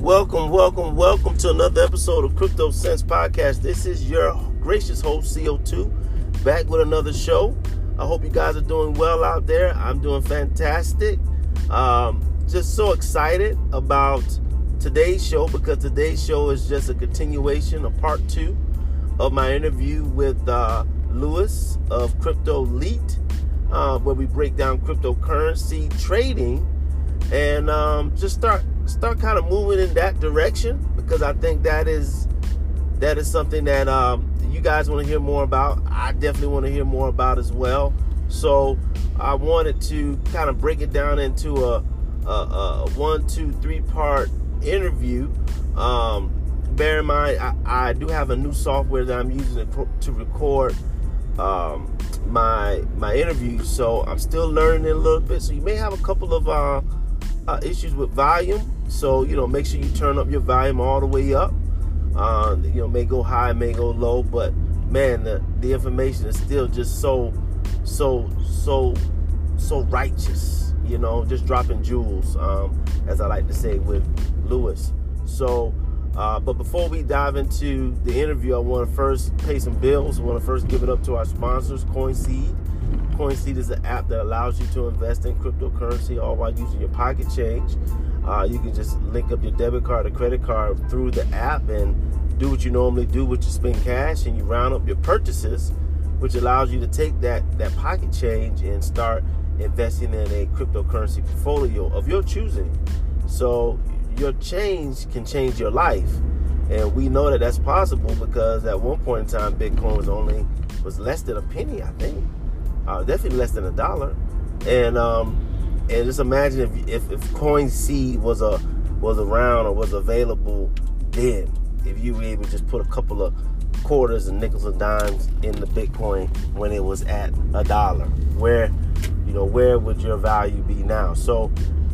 Welcome, welcome, welcome to another episode of Crypto Sense Podcast. This is your gracious host, CO2, back with another show. I hope you guys are doing well out there. I'm doing fantastic. Um, just so excited about today's show because today's show is just a continuation, a part two of my interview with uh, Lewis of Crypto Elite, uh, where we break down cryptocurrency trading and um, just start start kind of moving in that direction because I think that is that is something that um, you guys want to hear more about. I definitely want to hear more about as well. So I wanted to kind of break it down into a, a, a one, two, three part interview. Um, bear in mind, I, I, do have a new software that I'm using to, record um, my my interviews. So I'm still learning a little bit. So you may have a couple of uh, uh, issues with volume. So you know, make sure you turn up your volume all the way up. Uh, you know, may go high, may go low, but man, the, the information is still just so, so, so, so righteous. You know, just dropping jewels, um, as I like to say with Lewis. So, uh, but before we dive into the interview, I want to first pay some bills. I want to first give it up to our sponsors, CoinSeed. CoinSeed is an app that allows you to invest in cryptocurrency all while using your pocket change. Uh, you can just link up your debit card or credit card through the app and do what you normally do, which is spend cash, and you round up your purchases, which allows you to take that that pocket change and start investing in a cryptocurrency portfolio of your choosing. So your change can change your life, and we know that that's possible because at one point in time, Bitcoin was only was less than a penny, I think, uh, definitely less than a dollar, and um, and just imagine if if, if CoinSeed was a was around or was available then, if you were able to just put a couple of quarters and nickels and dimes in the Bitcoin when it was at a dollar, where you know where would your value be now? So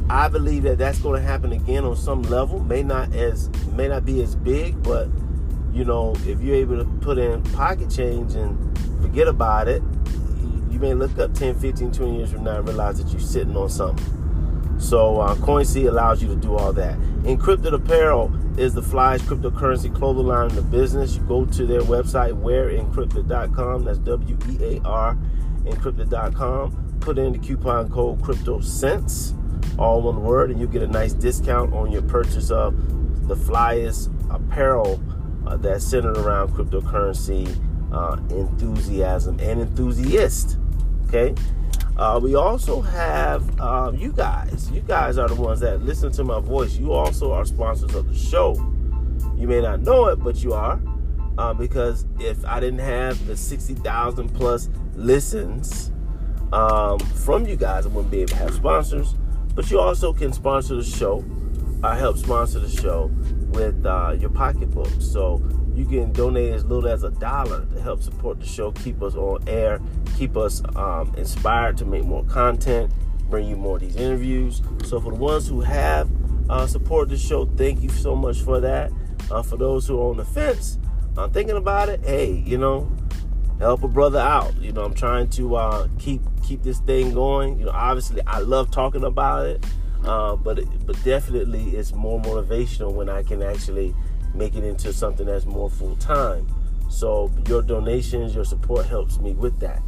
I believe that that's going to happen again on some level. May not as may not be as big, but you know if you're able to put in pocket change and forget about it, you may look up 10, 15, 20 years from now and realize that you're sitting on something. So uh, allows you to do all that. Encrypted Apparel is the flyest cryptocurrency clothing line in the business. You go to their website, wearencrypted.com. That's W-E-A-R, encrypted.com. Put in the coupon code CryptoSense, all one word, and you get a nice discount on your purchase of the flyest apparel uh, that's centered around cryptocurrency uh, enthusiasm and enthusiast. Okay. Uh, we also have um, you guys. You guys are the ones that listen to my voice. You also are sponsors of the show. You may not know it, but you are. Uh, because if I didn't have the 60,000 plus listens um, from you guys, I wouldn't be able to have sponsors. But you also can sponsor the show, I help sponsor the show with uh, your pocketbook. So you can donate as little as a dollar to help support the show, keep us on air, keep us um, inspired to make more content, bring you more of these interviews. So for the ones who have uh, supported the show, thank you so much for that. Uh, for those who are on the fence, I'm thinking about it. Hey, you know, help a brother out. You know, I'm trying to uh, keep keep this thing going. You know, obviously I love talking about it, uh, but but definitely it's more motivational when I can actually make it into something that's more full time. So your donations, your support helps me with that.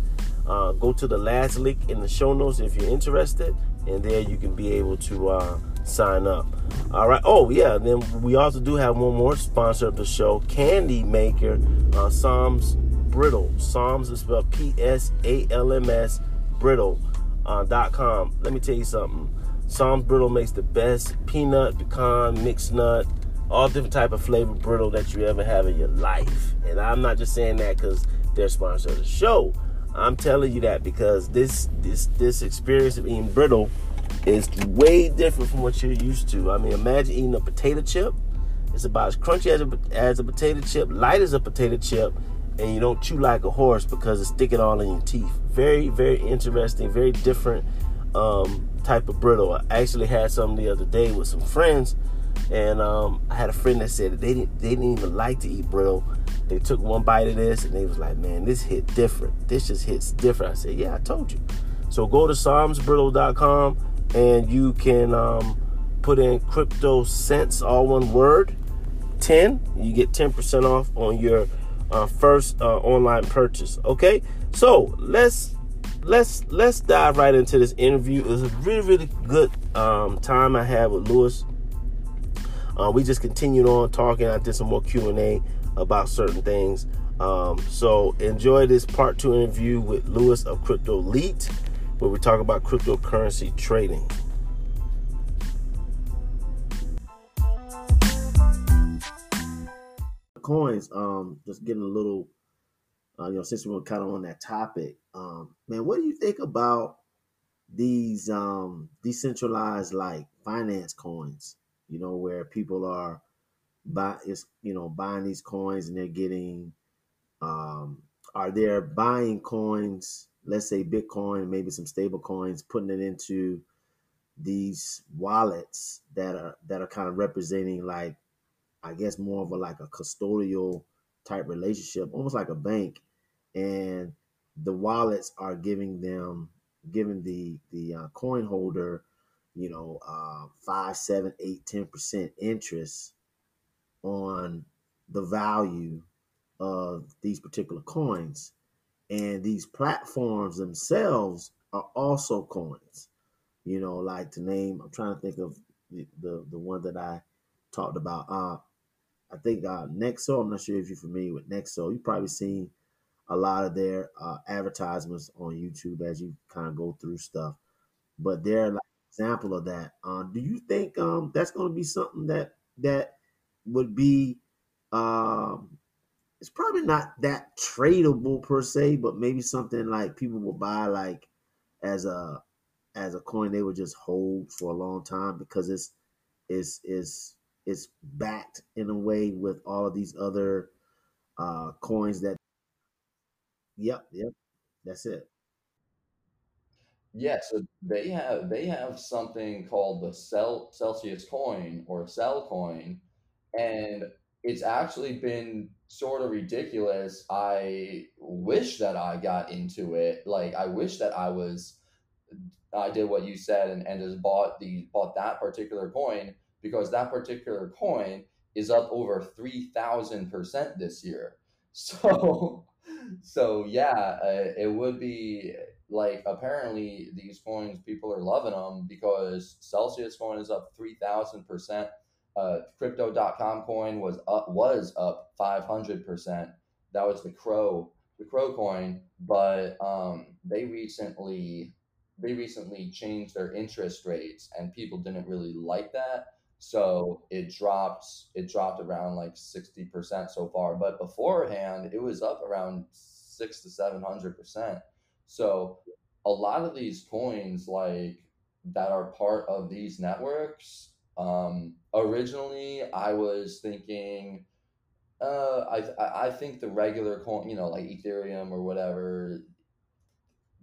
Uh, go to the last link in the show notes if you're interested, and there you can be able to uh, sign up. All right. Oh yeah. Then we also do have one more sponsor of the show, Candy Maker, uh, Psalms Brittle. Psalms is spelled P-S-A-L-M-S Brittle uh, dot com. Let me tell you something. Psalms Brittle makes the best peanut, pecan, mixed nut, all different type of flavor brittle that you ever have in your life. And I'm not just saying that because they're sponsor of the show. I'm telling you that because this this this experience of eating brittle is way different from what you're used to. I mean, imagine eating a potato chip. It's about as crunchy as a, as a potato chip, light as a potato chip, and you don't chew like a horse because it's sticking all in your teeth. Very, very interesting, very different um, type of brittle. I actually had some the other day with some friends and um, I had a friend that said that they didn't they didn't even like to eat brittle. They took one bite of this and they was like, man, this hit different. This just hits different. I said, yeah, I told you. So go to psalmsbrittle.com and you can um, put in CryptoSense, all one word, 10. You get 10% off on your uh, first uh, online purchase. Okay, so let's let's let's dive right into this interview. It was a really really good um, time I had with Lewis. Uh, we just continued on talking. I did some more Q and A about certain things. Um, so enjoy this part two interview with Lewis of Crypto Elite, where we talk about cryptocurrency trading. Coins, um, just getting a little, uh, you know, since we were kind of on that topic, um, man, what do you think about these um, decentralized like finance coins? You know, where people are buy is you know buying these coins and they're getting um, are they buying coins, let's say Bitcoin, maybe some stable coins, putting it into these wallets that are that are kind of representing like I guess more of a like a custodial type relationship, almost like a bank, and the wallets are giving them giving the the uh, coin holder, you know, uh, five, seven, eight, ten percent interest on the value of these particular coins. And these platforms themselves are also coins. You know, like to name, I'm trying to think of the, the, the one that I talked about. Uh, I think uh, Nexo, I'm not sure if you're familiar with Nexo. You've probably seen a lot of their uh, advertisements on YouTube as you kind of go through stuff. But they're like example of that. Uh, do you think um, that's going to be something that that would be um, it's probably not that tradable per se, but maybe something like people will buy like as a as a coin they would just hold for a long time because it's it's it's it's backed in a way with all of these other uh coins that yep yep that's it yeah so they have they have something called the Cel- celsius coin or CEL coin and it's actually been sort of ridiculous. I wish that I got into it. Like I wish that I was I did what you said and, and just bought the bought that particular coin because that particular coin is up over three thousand percent this year. So so yeah, uh, it would be like apparently these coins people are loving them because Celsius coin is up three thousand percent uh, crypto.com coin was up was up 500%. That was the CRO the CRO coin, but um, they recently they recently changed their interest rates and people didn't really like that. So it dropped it dropped around like 60% so far, but beforehand it was up around 6 to 700%. So a lot of these coins like that are part of these networks um, originally, I was thinking, uh, I I think the regular coin, you know, like Ethereum or whatever,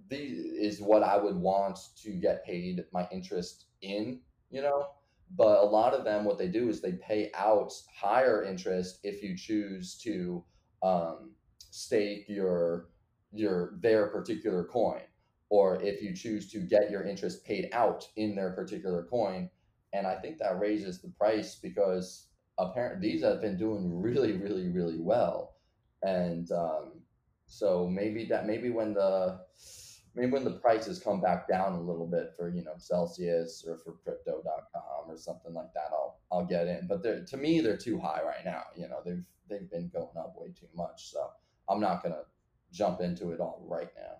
the is what I would want to get paid my interest in, you know. But a lot of them, what they do is they pay out higher interest if you choose to um, stake your your their particular coin, or if you choose to get your interest paid out in their particular coin. And I think that raises the price because apparently these have been doing really, really, really well, and um, so maybe that maybe when the maybe when the prices come back down a little bit for you know Celsius or for Crypto.com or something like that, I'll I'll get in. But they're to me they're too high right now. You know they've they've been going up way too much, so I'm not gonna jump into it all right now.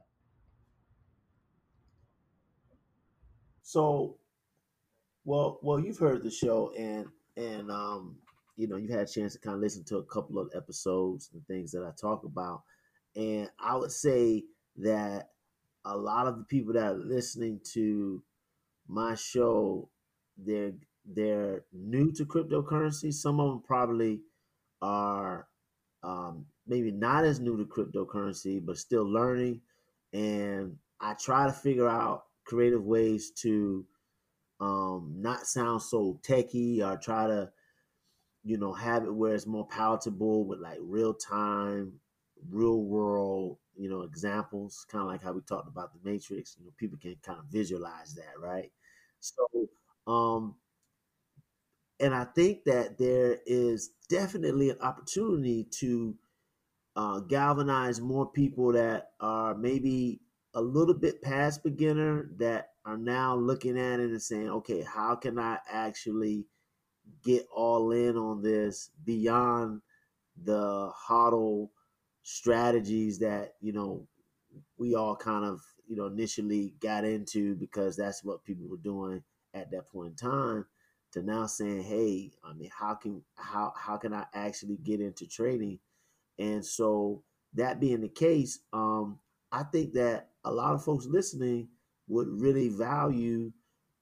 So well, well, you've heard the show, and and um, you know, you've had a chance to kind of listen to a couple of episodes and things that I talk about, and I would say that a lot of the people that are listening to my show, they're they're new to cryptocurrency. Some of them probably are um, maybe not as new to cryptocurrency, but still learning. And I try to figure out creative ways to um, not sound so techy or try to, you know, have it where it's more palatable with like real time, real world, you know, examples, kind of like how we talked about the Matrix. You know, people can kind of visualize that, right? So, um, and I think that there is definitely an opportunity to uh, galvanize more people that are maybe a little bit past beginner that are now looking at it and saying, okay, how can I actually get all in on this beyond the HODL strategies that, you know, we all kind of, you know, initially got into because that's what people were doing at that point in time to now saying, hey, I mean, how can how how can I actually get into trading and so that being the case, um, I think that a lot of folks listening would really value,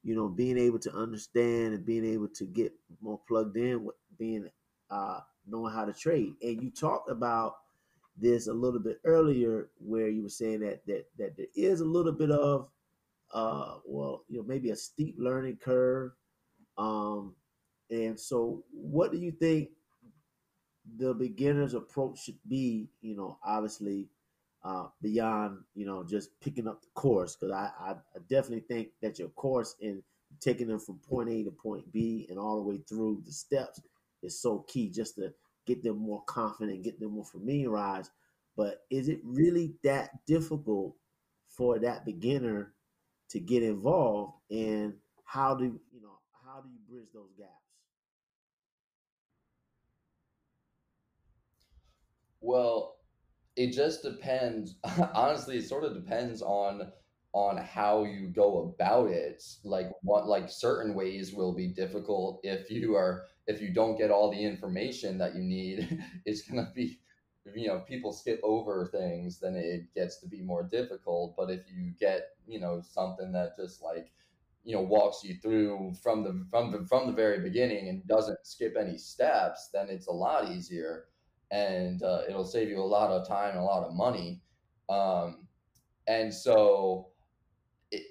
you know, being able to understand and being able to get more plugged in with being uh, knowing how to trade. And you talked about this a little bit earlier, where you were saying that that that there is a little bit of, uh, well, you know, maybe a steep learning curve. Um, and so, what do you think the beginner's approach should be, you know, obviously uh, beyond, you know, just picking up the course. Because I, I, I, definitely think that your course in taking them from point A to point B and all the way through the steps is so key just to get them more confident, get them more familiarized. But is it really that difficult for that beginner to get involved? And how do you know how do you bridge those gaps? Well, it just depends. Honestly, it sort of depends on on how you go about it. Like what like certain ways will be difficult if you are if you don't get all the information that you need. it's gonna be you know people skip over things then it gets to be more difficult but if you get you know something that just like you know walks you through from the from the from the very beginning and doesn't skip any steps then it's a lot easier and uh, it'll save you a lot of time and a lot of money. Um, and so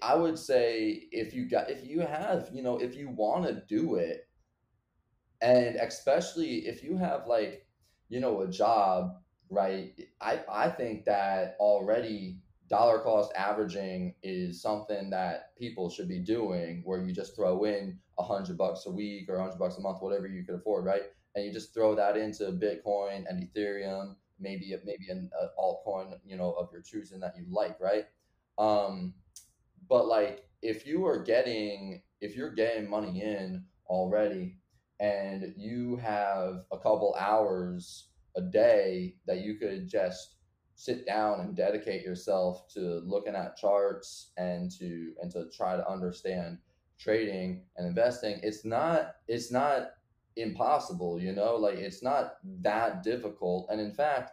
I would say if you got if you have you know if you want to do it, and especially if you have like you know a job, right? I I think that already dollar cost averaging is something that people should be doing where you just throw in a hundred bucks a week or a hundred bucks a month whatever you could afford right and you just throw that into Bitcoin and Ethereum, maybe maybe an altcoin, you know, of your choosing that you like, right? Um, but like if you are getting if you're getting money in already and you have a couple hours a day that you could just sit down and dedicate yourself to looking at charts and to and to try to understand trading and investing it's not it's not impossible you know? Like it's not that difficult. And in fact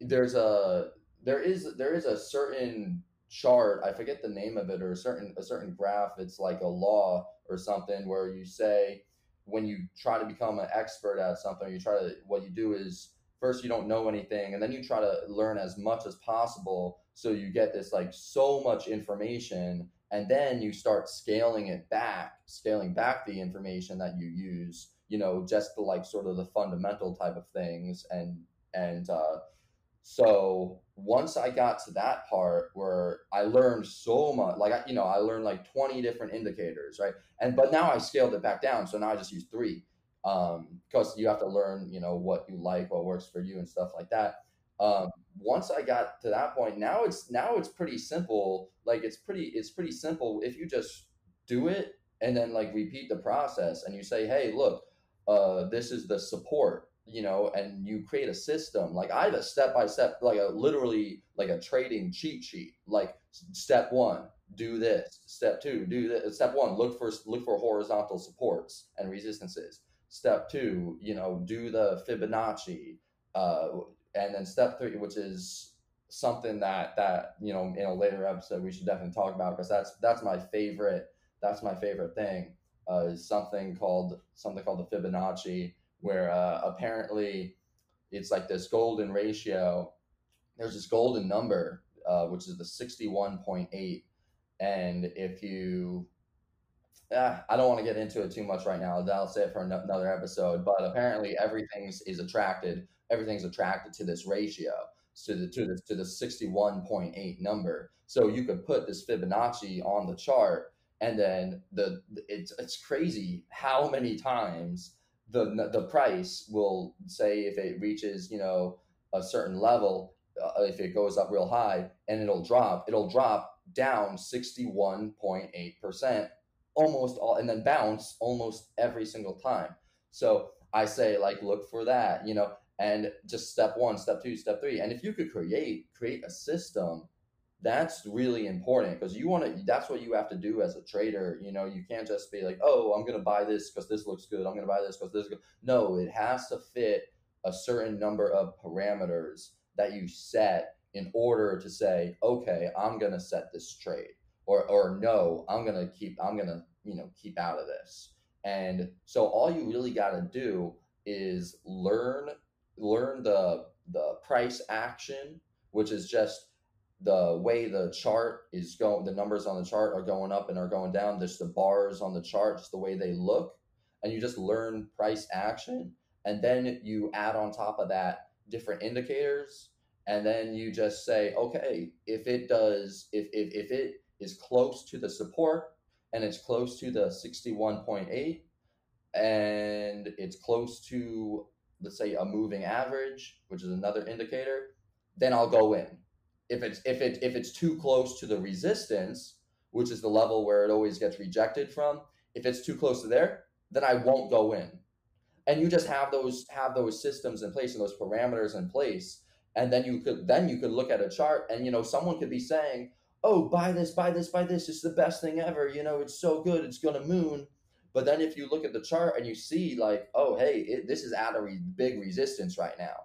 there's a there is there is a certain chart i forget the name of it or a certain a certain graph it's like a law or something where you say when you try to become an expert at something you try to what you do is first you don't know anything and then you try to learn as much as possible so you get this like so much information and then you start scaling it back scaling back the information that you use you know, just the like sort of the fundamental type of things. And, and, uh, so once I got to that part where I learned so much, like, you know, I learned like 20 different indicators, right? And, but now I scaled it back down. So now I just use three um, because you have to learn, you know, what you like, what works for you and stuff like that. Um, once I got to that point, now it's, now it's pretty simple. Like it's pretty, it's pretty simple. If you just do it and then like repeat the process and you say, Hey, look, uh, this is the support you know and you create a system like i have a step by step like a literally like a trading cheat sheet like step one do this step two do this step one look for look for horizontal supports and resistances. Step two you know do the fibonacci uh, and then step three which is something that that you know in a later episode we should definitely talk about because that's that's my favorite that's my favorite thing uh, is something called something called the Fibonacci, where uh, apparently it's like this golden ratio. There's this golden number, uh, which is the 61.8. And if you, eh, I don't want to get into it too much right now. I'll say it for another episode. But apparently, everything is attracted. Everything's attracted to this ratio, to the to the to the 61.8 number. So you could put this Fibonacci on the chart and then the it's it's crazy how many times the the price will say if it reaches you know a certain level uh, if it goes up real high and it'll drop. It'll drop down 61.8% almost all and then bounce almost every single time. So i say like look for that you know and just step one step two step three. And if you could create create a system that's really important because you want to that's what you have to do as a trader you know? You can't just be like oh i'm going to buy this because this looks good. I'm going to buy this because this is good. No it has to fit a certain number of parameters that you set in order to say okay i'm going to set this trade or or no i'm going to keep i'm going to you know keep out of this. And so all you really got to do is learn learn the the price action which is just the way the chart is going, the numbers on the chart are going up and are going down. There's the bars on the chart, just the way they look, and you just learn price action, and then you add on top of that different indicators, and then you just say, okay, if it does, if if if it is close to the support and it's close to the 61.8 and it's close to let's say a moving average which is another indicator then i'll go in if it's if it if it's too close to the resistance, which is the level where it always gets rejected from, if it's too close to there, then I won't go in. And you just have those have those systems in place and those parameters in place, and then you could then you could look at a chart and you know someone could be saying, "Oh, buy this, buy this, buy this. It's the best thing ever. You know, it's so good. It's gonna moon." But then if you look at the chart and you see like, "Oh, hey, it, this is at a re- big resistance right now,"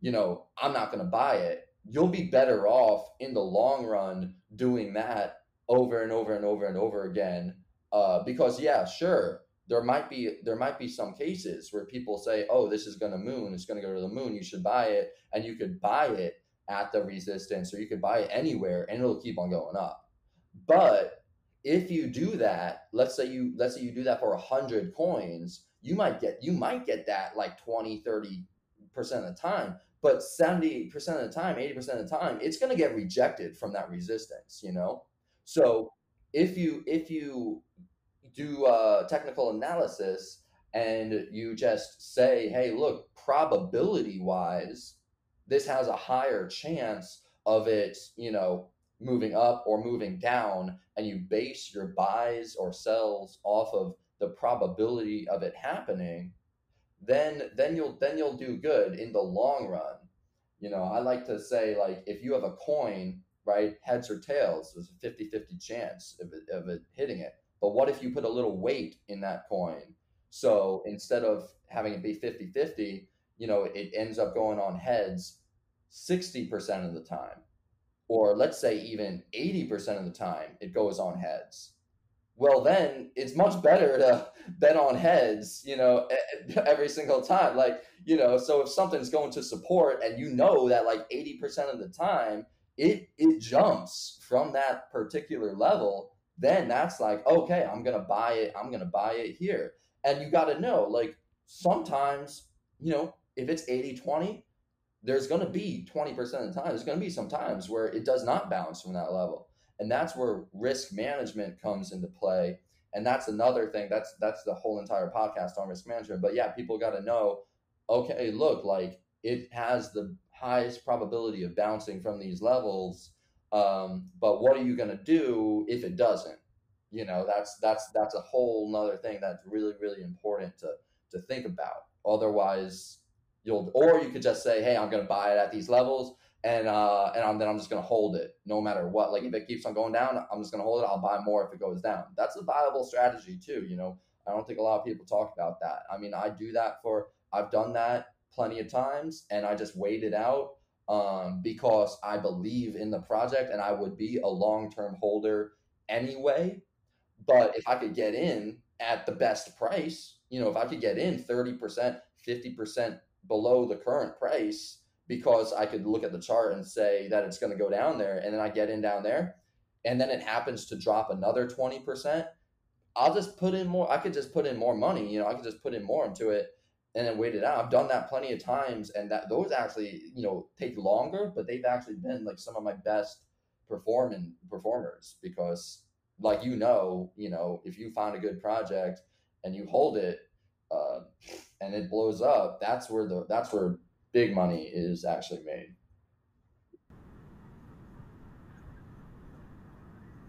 you know, I'm not gonna buy it you'll be better off in the long run doing that over and over and over and over again. Uh, because yeah, sure, there might be there might be some cases where people say, "Oh, this is going to moon. It's going to go to the moon. You should buy it," and you could buy it at the resistance, or you could buy it anywhere, and it'll keep on going up. But if you do that, let's say you let's say you do that for hundred coins, you might get you might get that like 20, 30 percent of the time but 70% of the time 80% of the time it's going to get rejected from that resistance you know? So if you if you do a technical analysis and you just say hey look probability wise this has a higher chance of it you know moving up or moving down and you base your buys or sells off of the probability of it happening then then you'll then you'll do good in the long run. You know, I like to say like if you have a coin, right, heads or tails, there's a 50-50 chance of it, of it hitting it. But what if you put a little weight in that coin? So instead of having it be 50-50, you know, it ends up going on heads 60% of the time. Or let's say even 80% of the time it goes on heads well then it's much better to bet on heads you know every single time like you know so if something's going to support and you know that like 80% of the time it it jumps from that particular level then that's like okay i'm gonna buy it i'm gonna buy it here. And you got to know like sometimes you know if it's 80 20 there's to be 20% of the time there's to be some times where it does not bounce from that level and that's where risk management comes into play. And that's another thing that's that's the whole entire podcast on risk management. But yeah people got to know okay look like it has the highest probability of bouncing from these levels um, but what are you going to do if it doesn't? You know that's that's that's a whole nother thing that's really really important to to think about. Otherwise you'll or you could just say hey i'm going to buy it at these levels and uh, and then I'm just gonna hold it no matter what. Like if it keeps on going down, I'm just gonna hold it. I'll buy more if it goes down. That's a viable strategy too. You know, I don't think a lot of people talk about that. I mean, I do that for I've done that plenty of times, and I just wait it out um, because I believe in the project, and I would be a long term holder anyway. But if I could get in at the best price, you know, if I could get in 30%, 50% below the current price, because I could look at the chart and say that it's going to go down there, and then I get in down there, and then it happens to drop another 20%, I'll just put in more. I could just put in more money. You know, I could just put in more into it and then wait it out. I've done that plenty of times, and that those actually, you know, take longer, but they've actually been like some of my best performing performers because like you know, you know, if you find a good project and you hold it uh, and it blows up, that's where the that's where big money is actually made.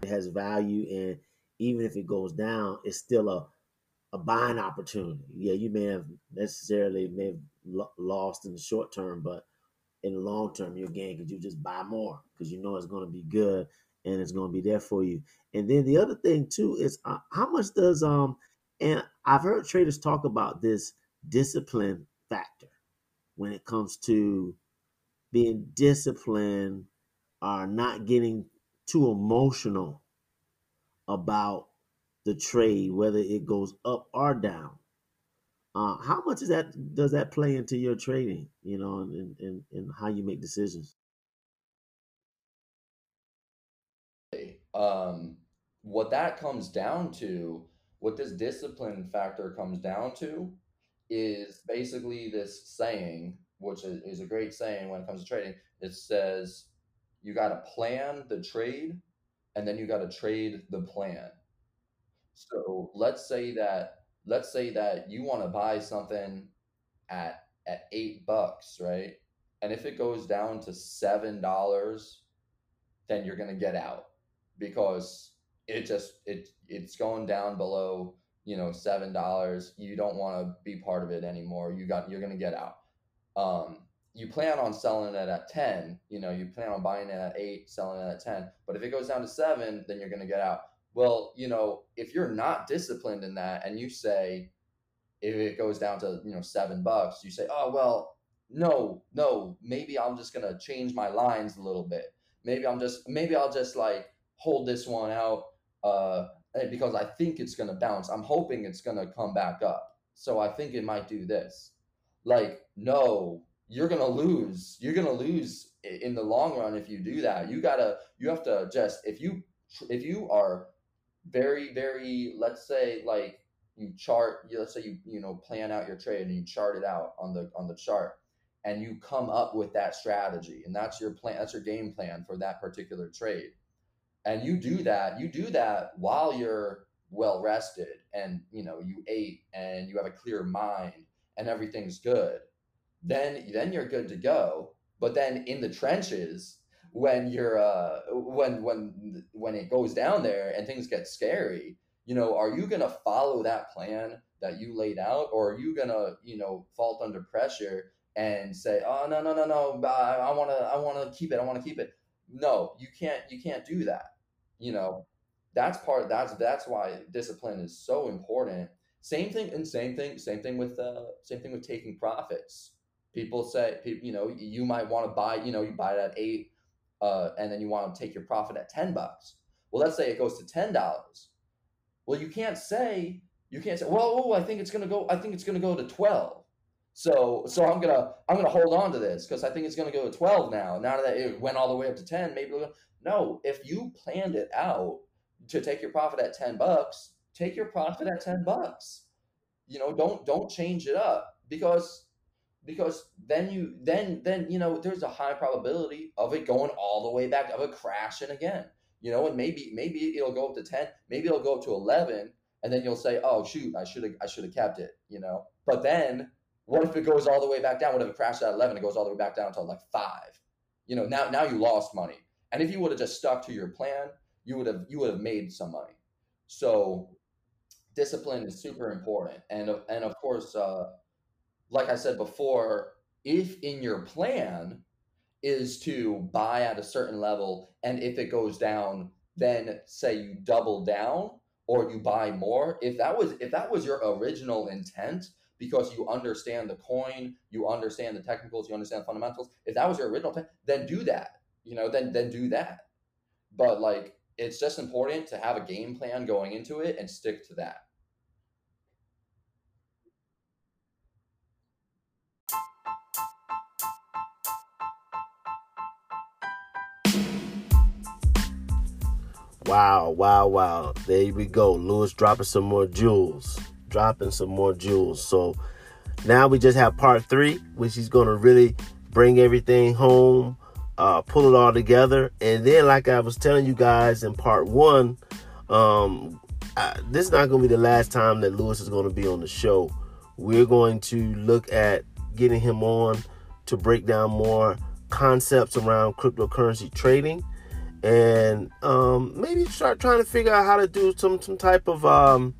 It has value, and even if it goes down, it's still a a buying opportunity. Yeah, you may have necessarily may have lo- lost in the short term, but in the long term, you'll gain because you just buy more because you know it's going to be good and it's going to be there for you. And then the other thing too is uh, how much does um and I've heard traders talk about this discipline factor when it comes to being disciplined or not getting too emotional about the trade, whether it goes up or down. Uh, how much is that does that play into your trading, you know, and, and, and how you make decisions? Um, what that comes down to, what this discipline factor comes down to, is basically this saying, which is, a great saying when it comes to trading. It says you got to plan the trade and then you got to trade the plan. So let's say that let's say that you want to buy something at at eight bucks, right? And if it goes down to seven dollars, then you're gonna get out because it just it it's going down below you know seven dollars. You don't want to be part of it anymore. You got you're gonna get out. Um, you plan on selling it at 10 you know you plan on buying it at 8 selling it at 10 but if it goes down to 7 then you're going to get out well, you know, if you're not disciplined in that and you say, if it goes down to, you know, seven bucks, you say, oh, well, no, no, maybe I'm just going to change my lines a little bit. Maybe I'm just, maybe I'll just like hold this one out uh, because I think it's going to bounce. I'm hoping it's going to come back up. So I think it might do this. Like, no, you're going to lose. You're going to lose in the long run if you do that. You got to, you have to just, if you, if you are very very let's say like you chart let's say you you know plan out your trade and you chart it out on the on the chart and you come up with that strategy and that's your plan that's your game plan for that particular trade and you do that you do that while you're well rested and you know you ate and you have a clear mind and everything's good then then you're good to go. But then in the trenches when you're uh when when when it goes down there and things get scary you know are you gonna follow that plan that you laid out? Or are you gonna you know fault under pressure and say oh no no no no i want to i want to keep it i want to keep it no you can't you can't do that you know that's part that's that's why discipline is so important same thing and same thing same thing with uh same thing with taking profits people say you know you might want to buy you know you buy it at eight uh, and then you want to take your profit at 10 bucks. Well, let's say it goes to $10. Well, you can't say, you can't say, well, oh, I think it's to go, I think it's to go to 12. So, so I'm to, I'm to hold on to this because I think it's to go to 12 now. Now that it went all the way up to 10, maybe, no, if you planned it out to take your profit at 10 bucks, take your profit at 10 bucks. You know, don't, don't change it up because because then you then then you know there's a high probability of it going all the way back of it crashing again you know and maybe maybe it'll go up to 10 maybe it'll go up to 11 and then you'll say oh shoot i should have i should have kept it you know but then what if it goes all the way back down? What if it crashes at 11 it goes all the way back down to like 5 you know now now you lost money. And if you would have just stuck to your plan you would have you would have made some money. So discipline is super important. And and of course uh like I said before, if in your plan is to buy at a certain level, and if it goes down, then say you double down or you buy more. If that was if that was your original intent, because you understand the coin, you understand the technicals, you understand the fundamentals. If that was your original plan, then do that. You know, then then do that. But like it's just important to have a game plan going into it and stick to that. Wow, wow, wow. There we go. Lewis dropping some more jewels. Dropping some more jewels. So now we just have part three, which is going to really bring everything home, uh, pull it all together. And then, like I was telling you guys in part one, um, I, this is not going to be the last time that Lewis is going to be on the show. We're going to look at getting him on to break down more concepts around cryptocurrency trading and um, maybe start trying to figure out how to do some some type of um,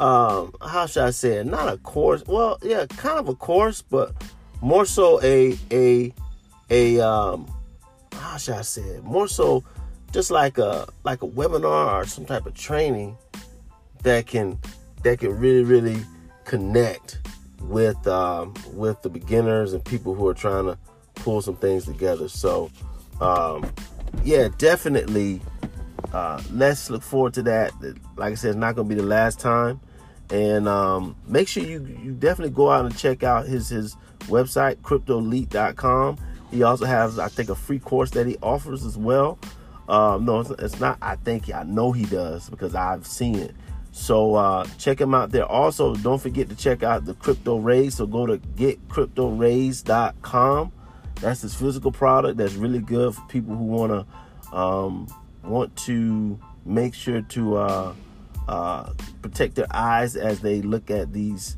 um, how should I say it? Not a course. Well, yeah, kind of a course, but more so a a a um, how should I say it? More so just like a like a webinar or some type of training that can that can really really connect with um, with the beginners and people who are trying to pull some things together. So um, yeah, definitely. Uh, let's look forward to that. Like I said, it's not going to be the last time. And um, make sure you you definitely go out and check out his his website, cryptoelite.com. He also has, I think, a free course that he offers as well. Um, no, it's, it's, not. I think I know he does because I've seen it. So uh, check him out there. Also, don't forget to check out the Crypto Raise. So go to getcryptoraise.com. That's his physical product. That's really good for people who want to um, want to make sure to uh, uh, protect their eyes as they look at these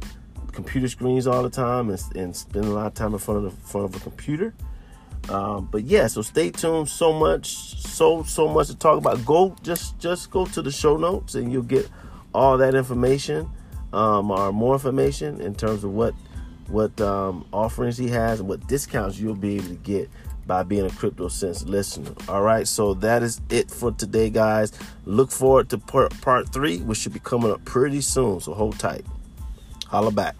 computer screens all the time and, and spend a lot of time in front of the front of a computer. Um, but yeah, so stay tuned. So much, so so much to talk about. Go just just go to the show notes and you'll get all that information um, or more information in terms of what what um, offerings he has and what discounts you'll be able to get by being a crypto sense listener. All right so that is it for today guys. Look forward to part, part three which should be coming up pretty soon so hold tight. Holla back